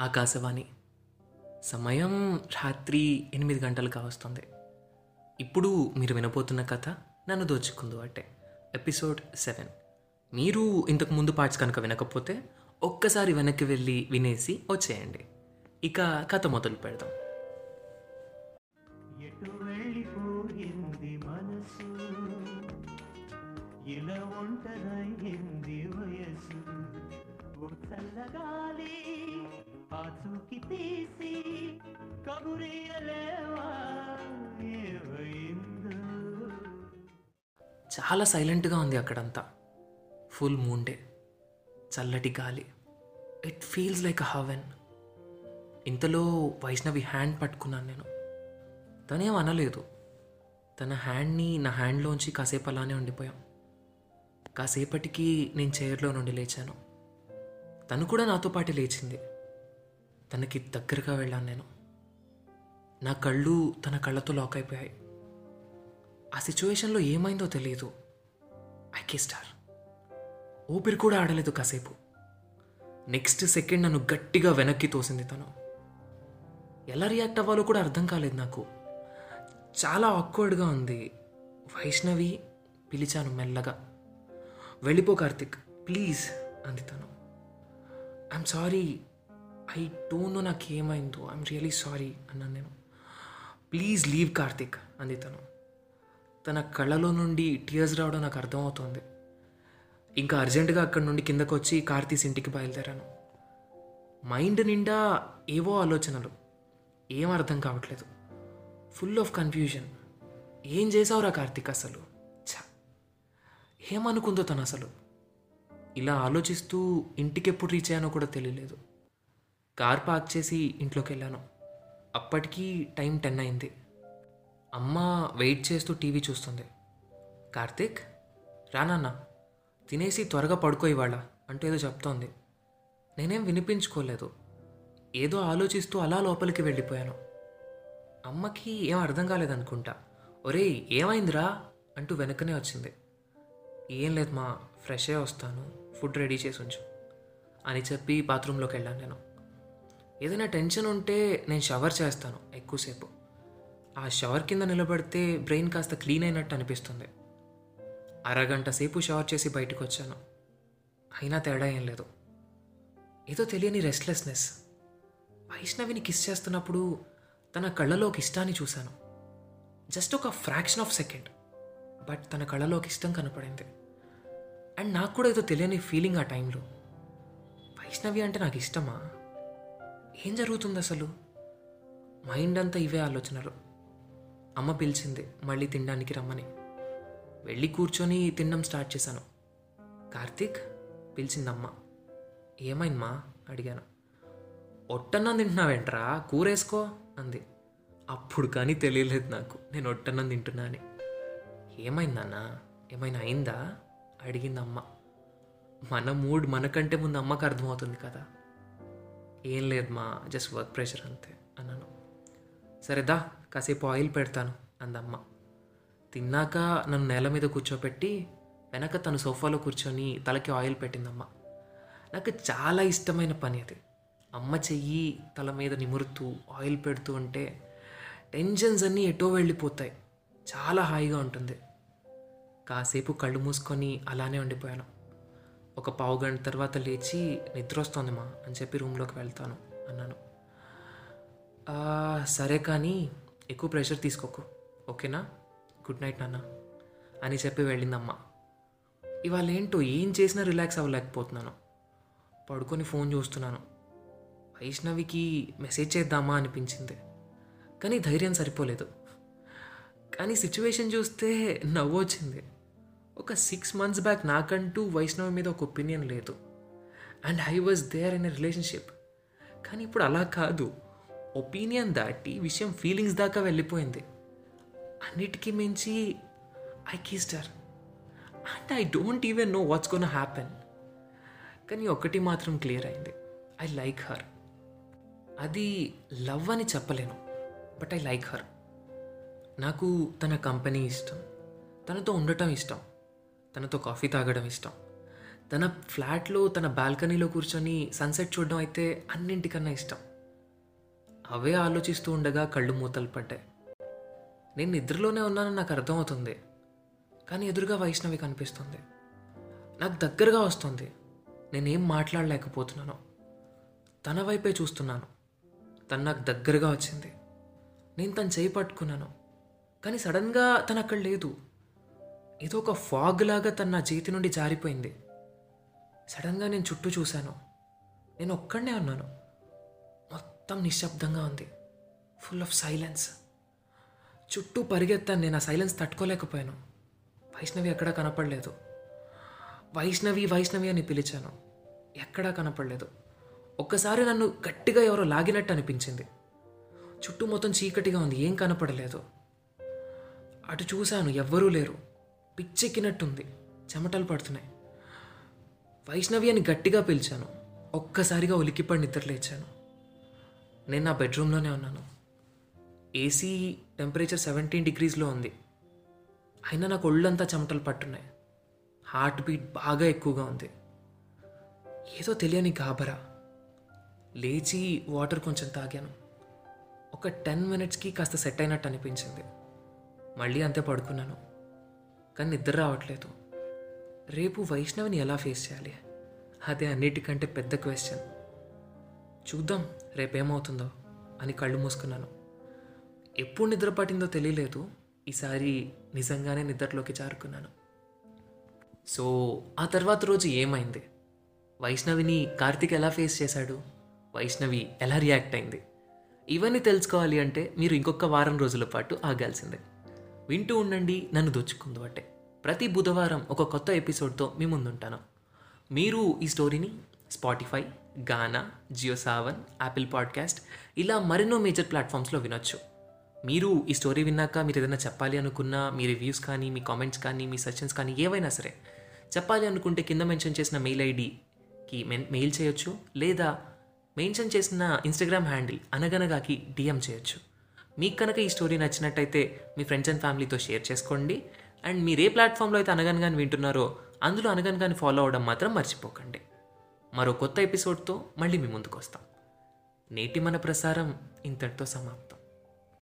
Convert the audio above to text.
ఆకాశవాణి. సమయం రాత్రి ఎనిమిది గంటలు కావస్తుంది ఇప్పుడు మీరు వినబోతున్న కథ నన్ను దోచుకుందు అంటే ఎపిసోడ్ సెవెన్. మీరు ఇంతకు ముందు పార్ట్స్ కనుక వినకపోతే ఒక్కసారి వెనక్కి వెళ్ళి వినేసి వచ్చేయండి. ఇక కథ మొదలు పెడదాం. ఇలా ఒంటరైంది వయసు? చల్లగాలి ఆచూకి తీసి కబురియలేవా చాలా సైలెంట్గా ఉంది అక్కడంతా. ఫుల్ మూన్ డే చల్లటి గాలి. It feels like a heaven ఇంతలో వైష్ణవి హ్యాండ్ పట్టుకున్నాను నేను. తనేం అనలేదు. తన హ్యాండ్ని నా హ్యాండ్లోంచి కాసేపు అలానే ఉండిపోయాం. కాసేపటికి నేను చైర్లో నుండి లేచాను. తను కూడా నాతో పాటు లేచింది. తనకి దగ్గరగా వెళ్ళాను నేను. నా కళ్ళు తన కళ్ళతో లాక్ అయిపోయాయి. ఆ సిచ్యువేషన్లో ఏమైందో తెలియదు. ఐ కిస్టార్ ఊపిరి కూడా ఆడలేదు కాసేపు. నెక్స్ట్ సెకండ్ నన్ను గట్టిగా వెనక్కి తోసింది తను. ఎలా రియాక్ట్ అవ్వాలో కూడా అర్థం కాలేదు నాకు. చాలా ఆక్వర్డ్గా ఉంది. వైష్ణవి పిలిచాను మెల్లగా. వెళ్ళిపో కార్తిక్ ప్లీజ్ అంది తను. I'm sorry I don't know నాకు ఏమైందో ఐఎమ్ రియలీ సారీ అన్నాను నేను. ప్లీజ్ లీవ్ కార్తిక్ అంది తను. తన కళ్ళలో నుండి టీయర్స్ రావడం నాకు అర్థమవుతోంది. ఇంకా అర్జెంటుగా అక్కడి నుండి కిందకు వచ్చి కార్తీస్ ఇంటికి బయలుదేరాను. మైండ్ నిండా ఏవో ఆలోచనలు. ఏం అర్థం కావట్లేదు. ఫుల్ ఆఫ్ కన్ఫ్యూజన్ ఏం చేసావురా కార్తిక్ అసలు? ఛ! ఏమనుకుందో తను అసలు? ఇలా ఆలోచిస్తూ ఇంటికి ఎప్పుడు రీచ్ అయ్యానో కూడా తెలియలేదు. కార్ పార్క్ చేసి ఇంట్లోకి వెళ్ళాను అప్పటికి టైం టెన్ అయింది. అమ్మ వెయిట్ చేస్తూ టీవీ చూస్తుంది. కార్తిక్? రానన్న తినేసి త్వరగా పడుకో ఇవాళ అంటూ ఏదో చెప్తోంది. నేనేం వినిపించుకోలేదు. ఏదో ఆలోచిస్తూ అలా లోపలికి వెళ్ళిపోయాను. అమ్మకి ఏం అర్థం కాలేదనుకుంటా. ఒరేయ్ ఏమైందిరా? అంటూ వెనకనే వచ్చింది. ఏం లేదు మా ఫ్రెష్ అయ్యి వస్తాను. ఫుడ్ రెడీ చేసి ఉంచు అని చెప్పి బాత్రూంలోకి వెళ్ళాను నేను. ఏదైనా టెన్షన్ ఉంటే నేను షవర్ చేస్తాను ఎక్కువసేపు. ఆ షవర్ కింద నిలబడితే బ్రెయిన్ కాస్త క్లీన్ అయినట్టు అనిపిస్తుంది. అరగంట సేపు షవర్ చేసి బయటకు వచ్చాను అయినా తేడా ఏం లేదు. ఏదో తెలియని రెస్ట్లెస్నెస్. వైష్ణవిని కిస్ చేస్తున్నప్పుడు తన కళ్ళలో ఒక ఇష్టాన్ని చూశాను. జస్ట్ ఒక ఫ్రాక్షన్ ఆఫ్ సెకండ్. బట్ తన కళ్ళలో ఒక ఇష్టం కనపడింది. అండ్ నాకు కూడా ఏదో తెలియని ఫీలింగ్ ఆ టైంలో. వైష్ణవి అంటే నాకు ఇష్టమా? ఏం జరుగుతుంది అసలు? మైండ్ అంతా ఇవే ఆలోచనలు. అమ్మ పిలిచింది మళ్ళీ తినడానికి రమ్మని. వెళ్ళి కూర్చొని తినడం స్టార్ట్ చేశాను. కార్తీక్? పిలిచిందమ్మ. ఏమైందమ్మా? అడిగాను. ఒట్టన్నం తింటున్నావేంట్రా? కూరేసుకో అంది. అప్పుడు కానీ తెలియలేదు నాకు. నేను ఒట్టన్నం తింటున్నా అని. ఏమైందన్నా? ఏమైనా అయిందా? అడిగింది అమ్మ మన మూడ్ మనకంటే ముందు అమ్మకు అర్థమవుతుంది కదా. ఏం లేదు మా జస్ట్ వర్క్ ప్రెషర్ అంతే అన్నాను. సరేదా కాసేపు ఆయిల్ పెడతాను అందమ్మ. తిన్నాక నన్ను నేల మీద కూర్చోపెట్టి వెనక తను సోఫాలో కూర్చొని తలకి ఆయిల్ పెట్టిందమ్మ. నాకు చాలా ఇష్టమైన పని అది. అమ్మ చెయ్యి తల మీద నిమురుతూ ఆయిల్ పెడుతూ ఉంటే టెన్షన్స్ అన్నీ ఎటో వెళ్ళిపోతాయి. చాలా హాయిగా ఉంటుంది. కాసేపు కళ్ళు మూసుకొని అలానే ఉండిపోయాను. ఒక పావు గంట తర్వాత లేచి నిద్ర వస్తుంది మా అని చెప్పి రూమ్లోకి వెళ్తాను అన్నాను. సరే కానీ ఎక్కువ ప్రెషర్ తీసుకోకు ఓకేనా? గుడ్ నైట్ నాన్న అని చెప్పి వెళ్ళిందమ్మ. ఇవాళ ఏంటో ఏం చేసినా రిలాక్స్ అవ్వలేకపోతున్నాను. పడుకొని ఫోన్ చూస్తున్నాను. వైష్ణవికి మెసేజ్ చేద్దామా అనిపించింది కానీ ధైర్యం సరిపోలేదు. కానీ సిచ్యువేషన్ చూస్తే నవ్వు వచ్చింది ఒక సిక్స్ మంత్స్ బ్యాక్ నాకంటూ వైష్ణవి మీద ఒక ఒపీనియన్ లేదు. And I was there in a relationship కానీ ఇప్పుడు అలా కాదు. ఒపీనియన్ దాటి విషయం ఫీలింగ్స్ దాకా వెళ్ళిపోయింది. అన్నిటికీ మించి I కీస్టర్ and I don't even know what's gonna happen కానీ ఒకటి మాత్రం క్లియర్ అయింది. ఐ లైక్ హర్ అది లవ్ అని చెప్పలేను. బట్ ఐ లైక్ హర్ నాకు తన కంపెనీ ఇష్టం. తనతో ఉండటం ఇష్టం. తనతో కాఫీ తాగడం ఇష్టం. తన ఫ్లాట్లో తన బాల్కనీలో కూర్చొని సన్సెట్ చూడడం అయితే అన్నింటికన్నా ఇష్టం. అవే ఆలోచిస్తూ ఉండగా కళ్ళు మూతలు పడ్డాయి. నేను నిద్రలోనే ఉన్నానని నాకు అర్థమవుతుంది. కానీ ఎదురుగా వైష్ణవి కనిపిస్తుంది. నాకు దగ్గరగా వస్తుంది. నేనేం మాట్లాడలేకపోతున్నాను. తన వైపే చూస్తున్నాను. తను నాకు దగ్గరగా వచ్చింది. నేను తను చేయి పట్టుకున్నాను. కానీ సడన్గా తను అక్కడ లేదు. ఏదో ఒక ఫాగ్ లాగా తన నా చేతి నుండి జారిపోయింది. సడన్గా నేను చుట్టూ చూశాను. నేను ఒక్కడనే ఉన్నాను. మొత్తం నిశ్శబ్దంగా ఉంది. Full of silence. చుట్టూ పరిగెత్తాను. నేను ఆ సైలెన్స్ తట్టుకోలేకపోయాను. వైష్ణవి ఎక్కడా కనపడలేదు. వైష్ణవి వైష్ణవి అని పిలిచాను. ఎక్కడా కనపడలేదు. ఒక్కసారి నన్ను గట్టిగా ఎవరో లాగినట్టు అనిపించింది. చుట్టూ మొత్తం చీకటిగా ఉంది. ఏం కనపడలేదు. అటు చూశాను. ఎవ్వరూ లేరు. పిచ్చెక్కినట్టుంది. చెమటలు పడుతున్నాయి. వైష్ణవి అని గట్టిగా పిలిచాను. ఒక్కసారిగా ఉలిక్కిపడి నిద్రలేచాను నేను నా బెడ్రూమ్లోనే ఉన్నాను. ఏసీ టెంపరేచర్ సెవెంటీన్ డిగ్రీస్లో ఉంది. అయినా నాకు ఒళ్ళంతా చెమటలు పట్టున్నాయి. హార్ట్ బీట్ బాగా ఎక్కువగా ఉంది. ఏదో తెలియని గాబరా. లేచి వాటర్ కొంచెం తాగాను. ఒక టెన్ మినిట్స్కి కాస్త సెట్ అయినట్టు అనిపించింది. మళ్ళీ అంతే పడుకున్నాను. కానీ నిద్ర రావట్లేదు. రేపు వైష్ణవిని ఎలా ఫేస్ చేయాలి? అదే అన్నిటికంటే పెద్ద క్వశ్చన్ చూద్దాం రేపేమవుతుందో అని కళ్ళు మూసుకున్నాను. ఎప్పుడు నిద్ర పట్టిందో తెలియలేదు. ఈసారి నిజంగానే నిద్రలోకి జారుకున్నాను. సో ఆ తర్వాత రోజు ఏమైంది? వైష్ణవిని కార్తిక్ ఎలా ఫేస్ చేశాడు? వైష్ణవి ఎలా రియాక్ట్ అయింది? ఇవన్నీ తెలుసుకోవాలి అంటే మీరు ఇంకొక వారం రోజుల పాటు ఆగాల్సిందే. వింటూ ఉండండి నన్ను దోచుకుందు అంటే ప్రతి బుధవారం ఒక కొత్త ఎపిసోడ్తో మీ ముందుంటాను. మీరు ఈ స్టోరీని Spotify Gaana Jio Saavn Apple podcast ఇలా మరెన్నో మేజర్ ప్లాట్ఫామ్స్లో వినొచ్చు. మీరు ఈ స్టోరీ విన్నాక మీరు ఏదైనా చెప్పాలి అనుకున్నా మీ రివ్యూస్ కానీ మీ కామెంట్స్ కానీ మీ సజెషన్స్ కానీ ఏవైనా సరే చెప్పాలి అనుకుంటే కింద మెన్షన్ చేసిన మెయిల్ ఐడికి మెయిల్ చేయొచ్చు లేదా మెన్షన్ చేసిన ఇన్స్టాగ్రామ్ హ్యాండిల్ అనగనగాకి డిఎం చేయొచ్చు. మీకు కనుక ఈ స్టోరీ నచ్చినట్టయితే మీ ఫ్రెండ్స్ అండ్ ఫ్యామిలీతో షేర్ చేసుకోండి. అండ్ మీరు ఏ ప్లాట్ఫామ్లో అయితే అనగనగాని వింటున్నారో అందులో అనగనగాని ఫాలో అవ్వడం మాత్రం మర్చిపోకండి. మరో కొత్త ఎపిసోడ్తో మళ్ళీ మీ ముందుకు వస్తాం. నేటి మన ప్రసారం ఇంతటితో సమాప్తం.